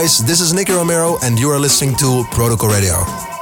guys, this is Nicky Romero, and you are listening to Protocol Radio.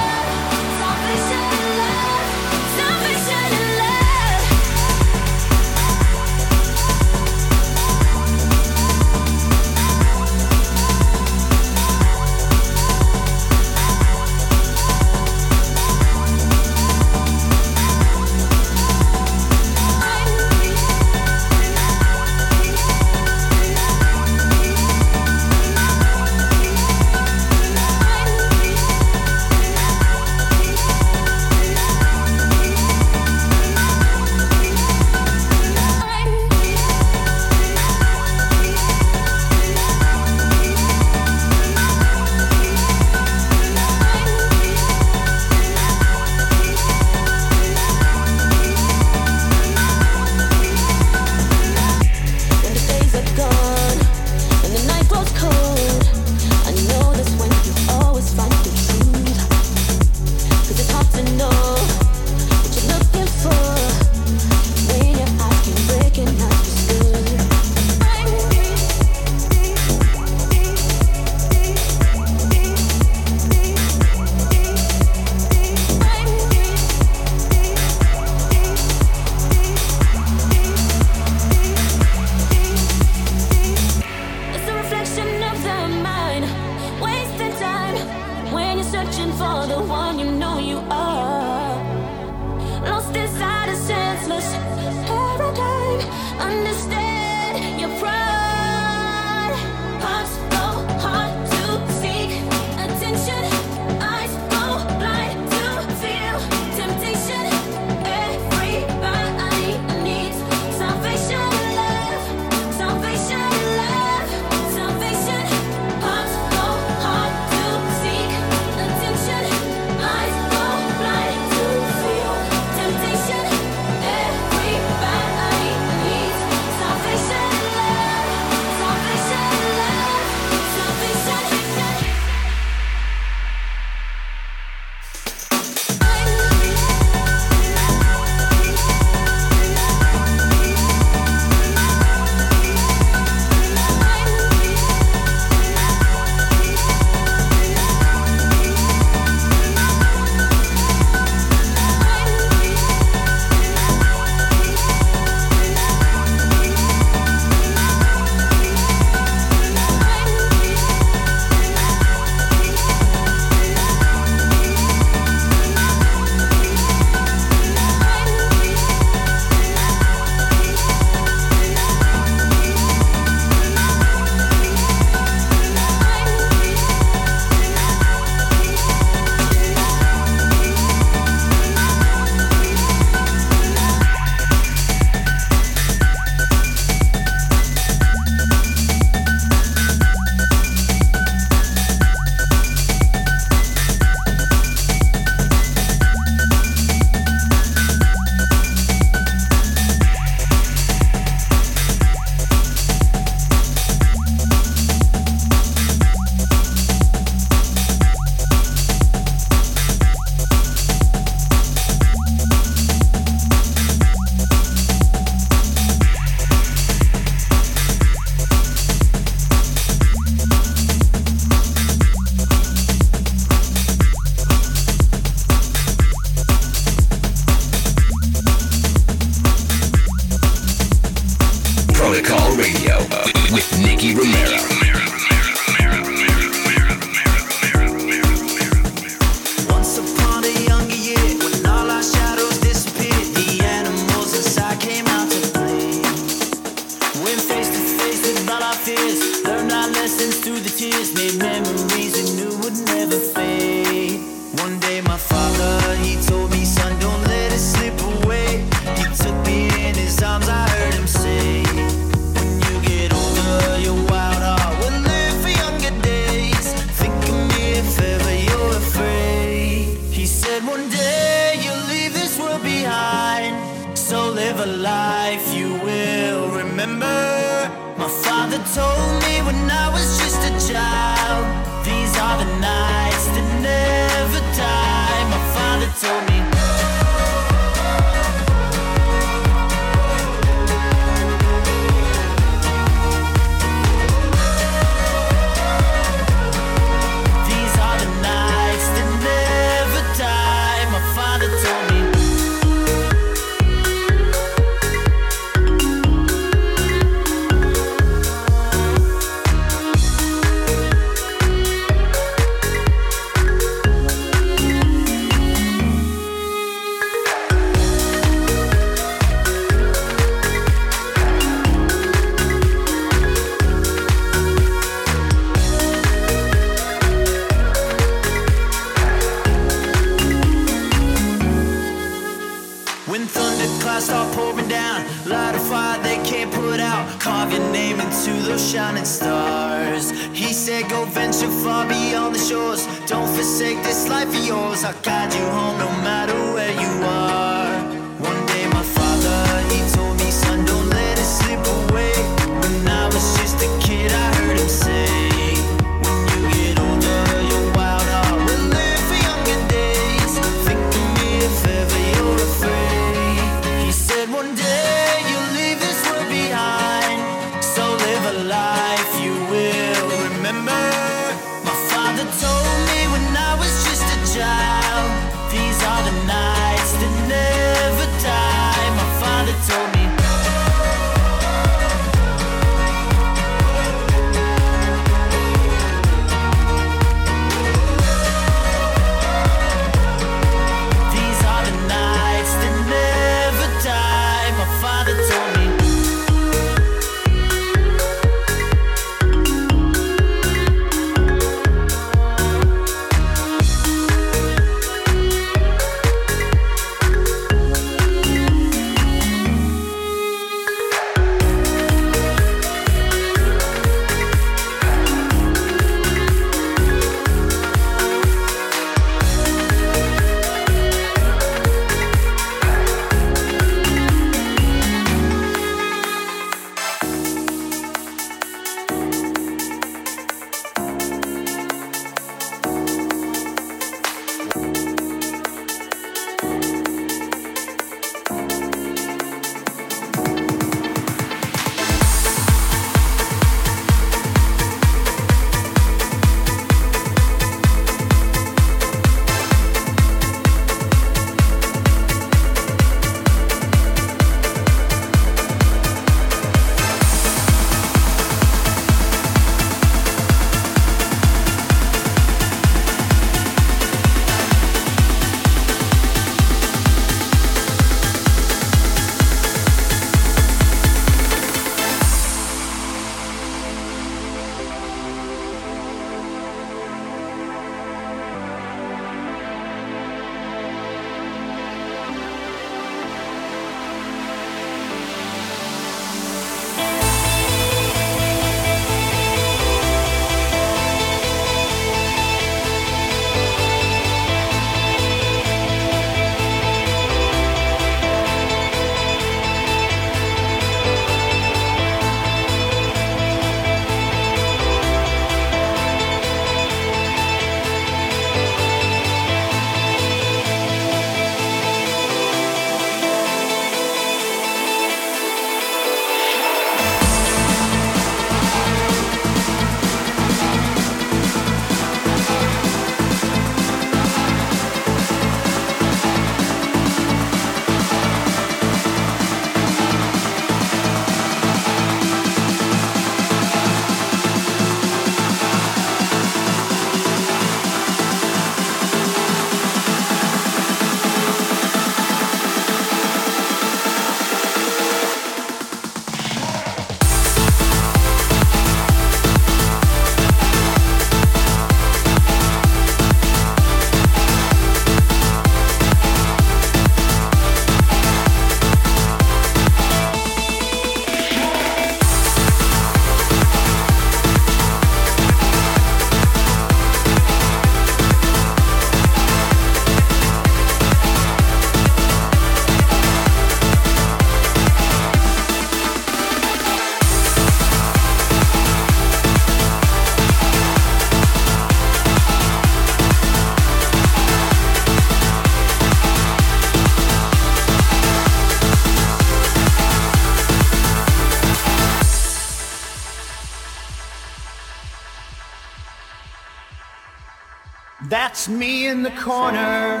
That's me in the corner.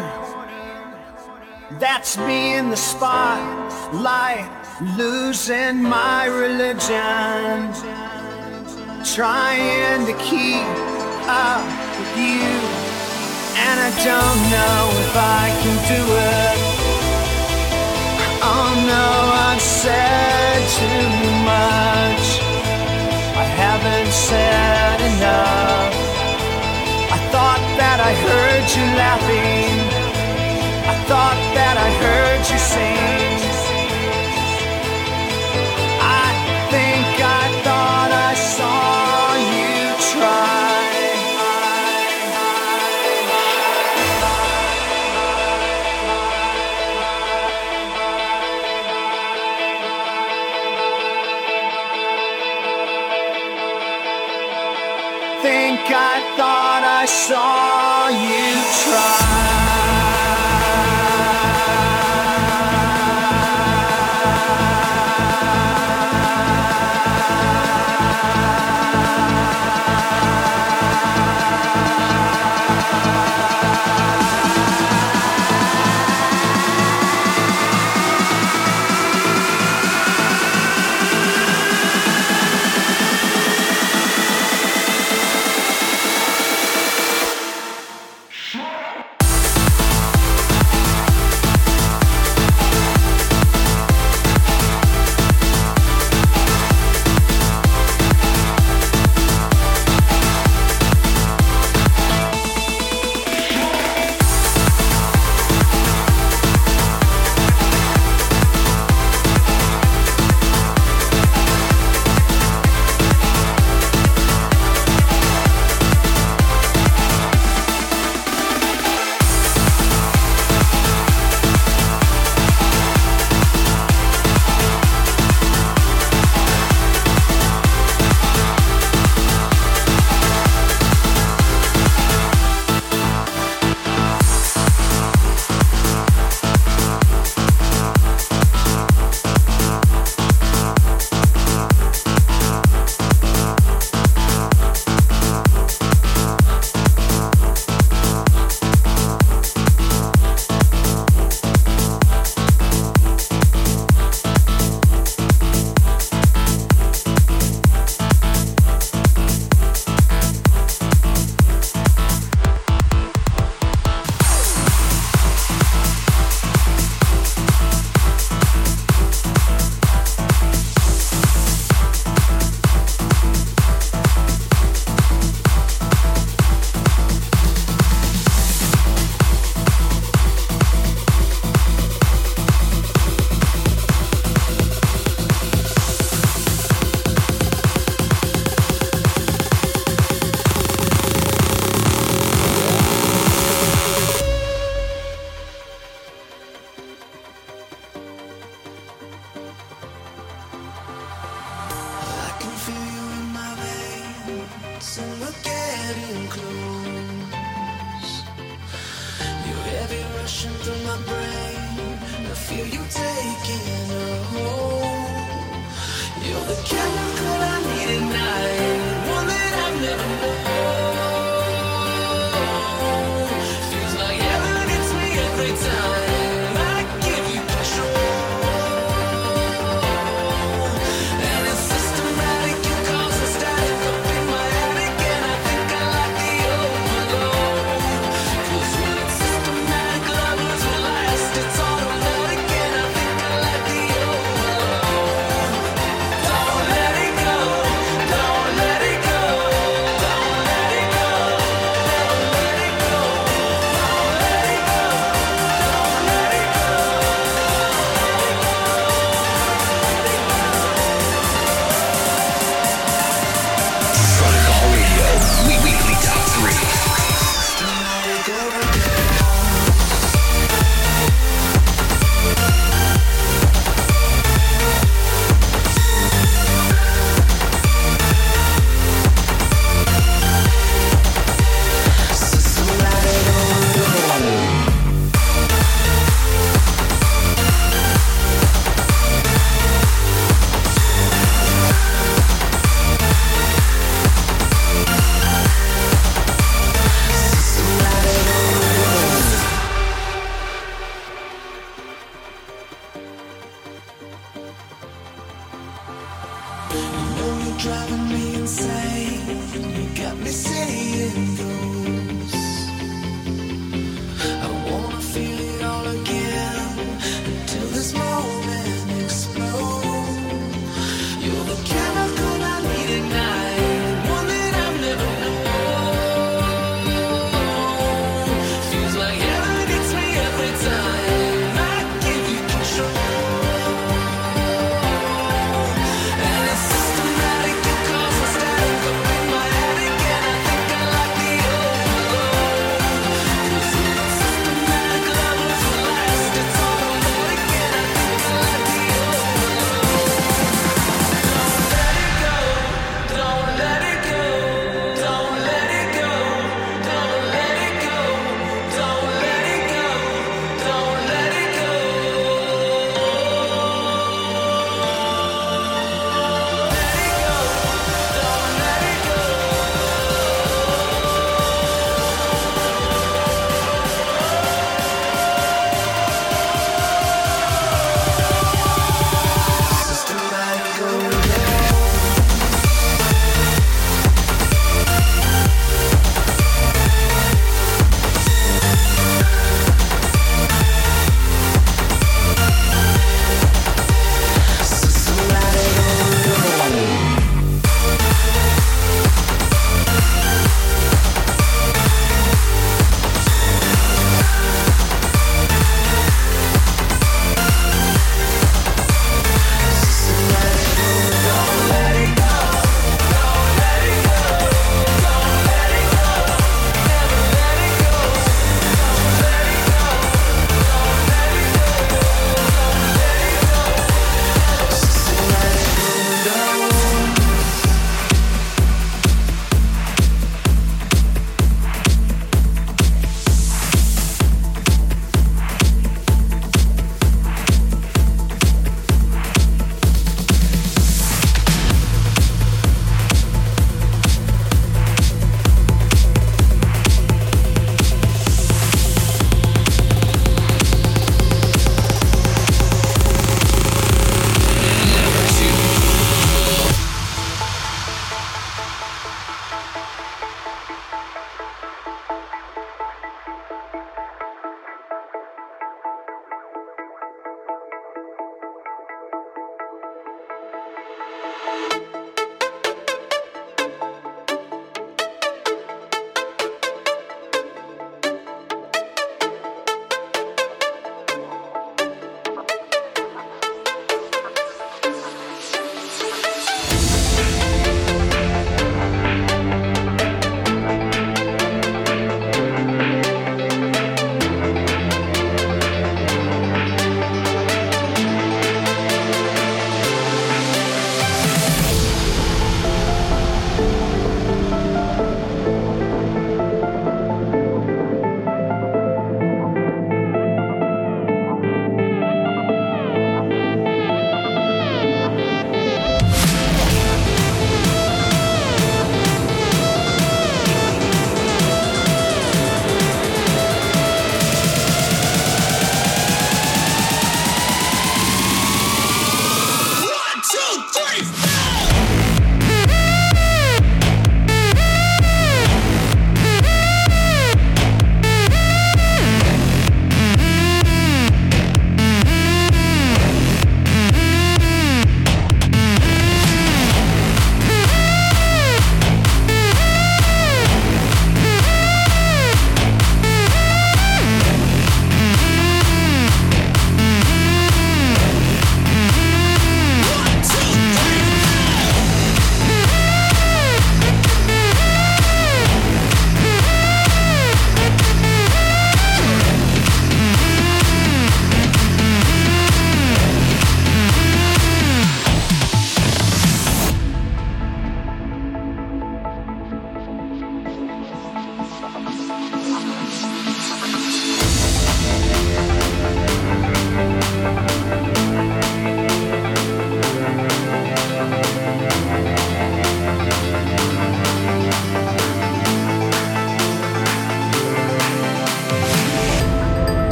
That's me in the spotlight, losing my religion. Trying to keep up with you. And I don't know if I can do it. Oh no, I've said too much. I haven't said enough. I thought that I heard you laughing. I thought that I heard you sing. I think I thought I saw you try. Think I thought I saw you I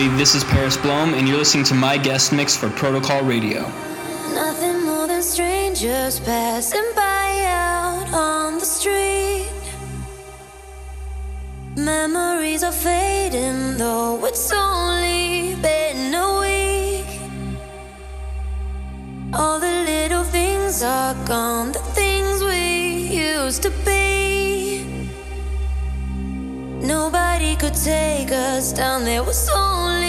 This is Paris Blohm, and you're listening to my guest mix for Protocol Radio. Nothing more than strangers passing by out on the street. Memories are fading, though it's only been a week. All the little things are gone, the things we used to be. Could take us down, there was only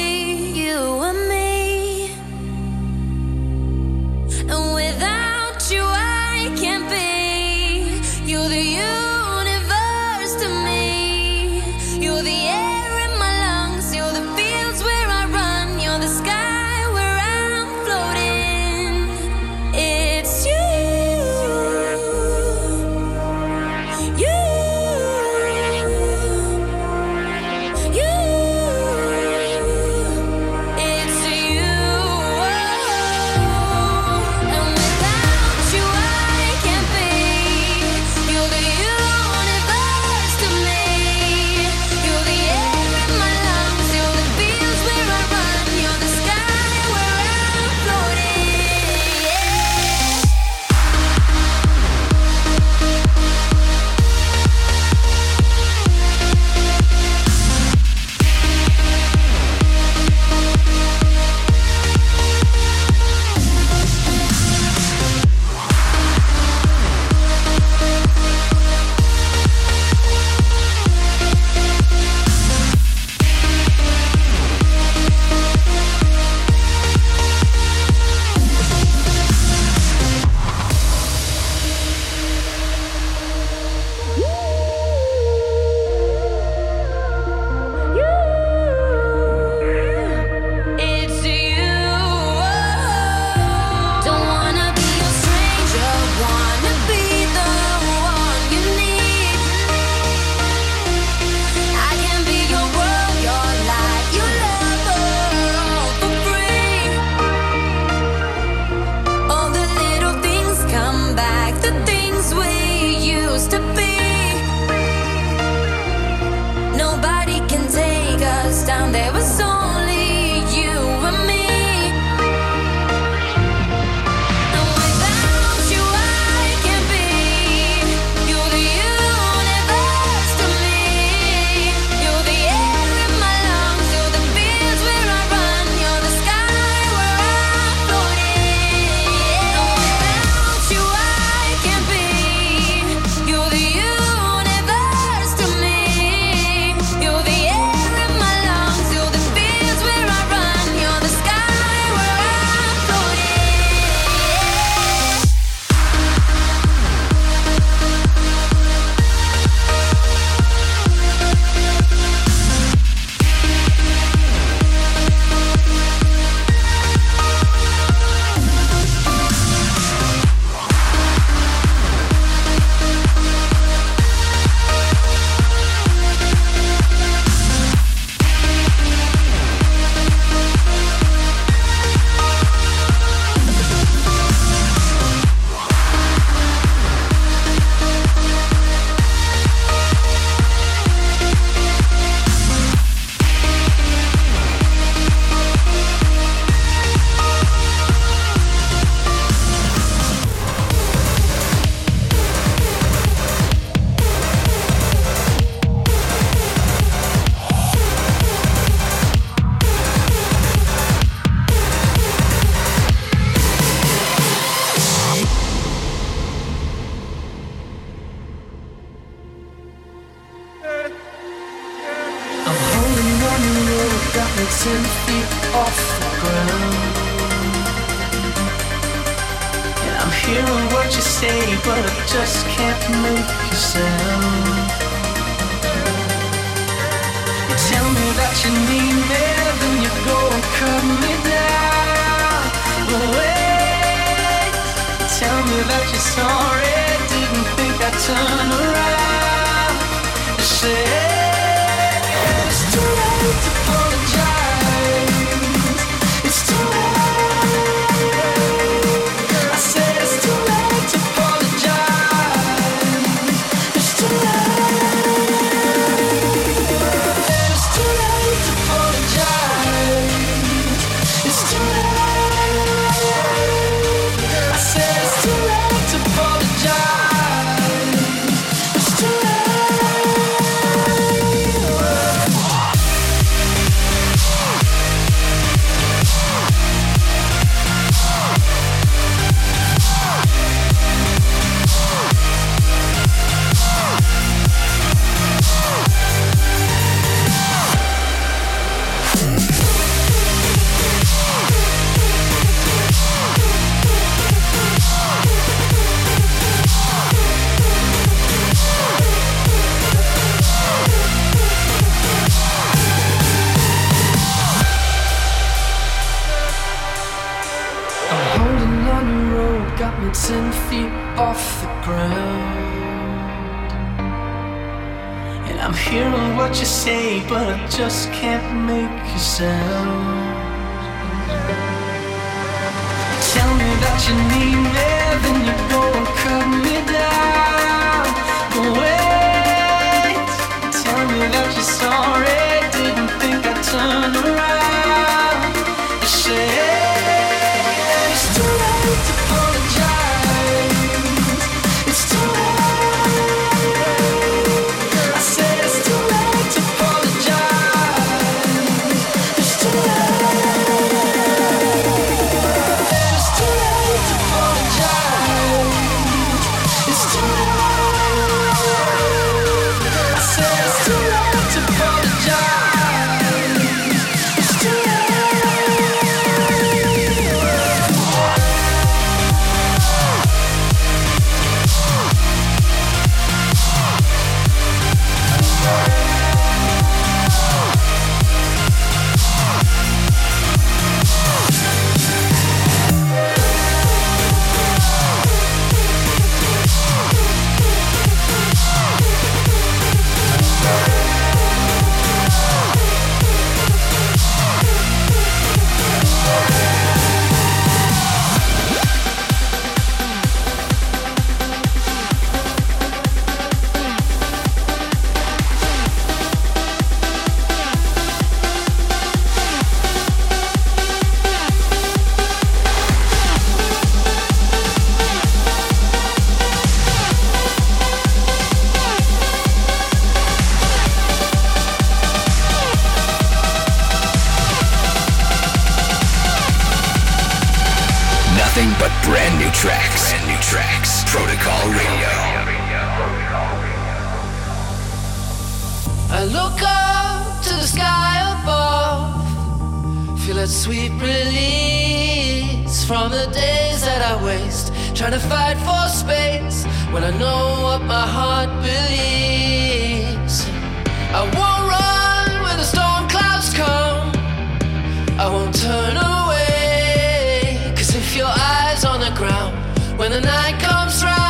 the night comes round,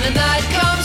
when the night comes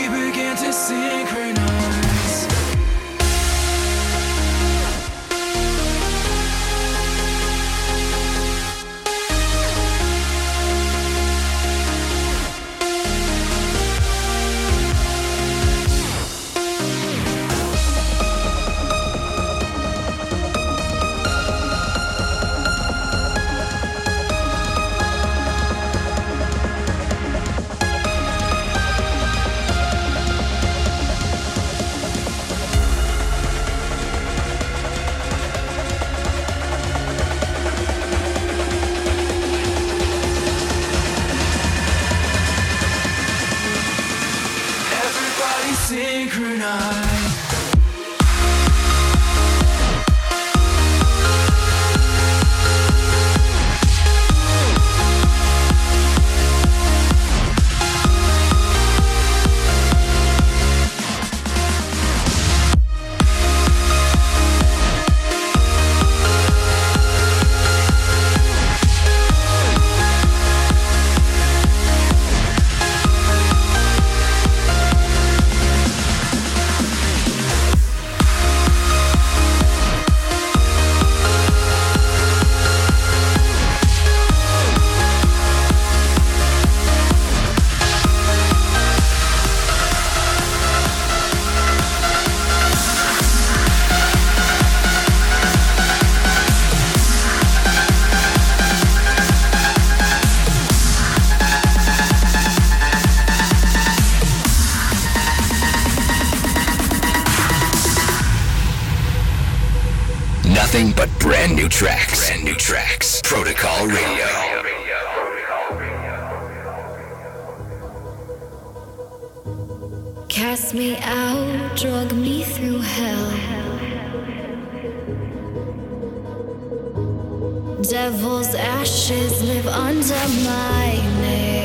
we began to synchronize. nothing but brand new tracks. Brand new tracks. Protocol Radio. Cast me out, drug me through hell. Devil's ashes live under my name.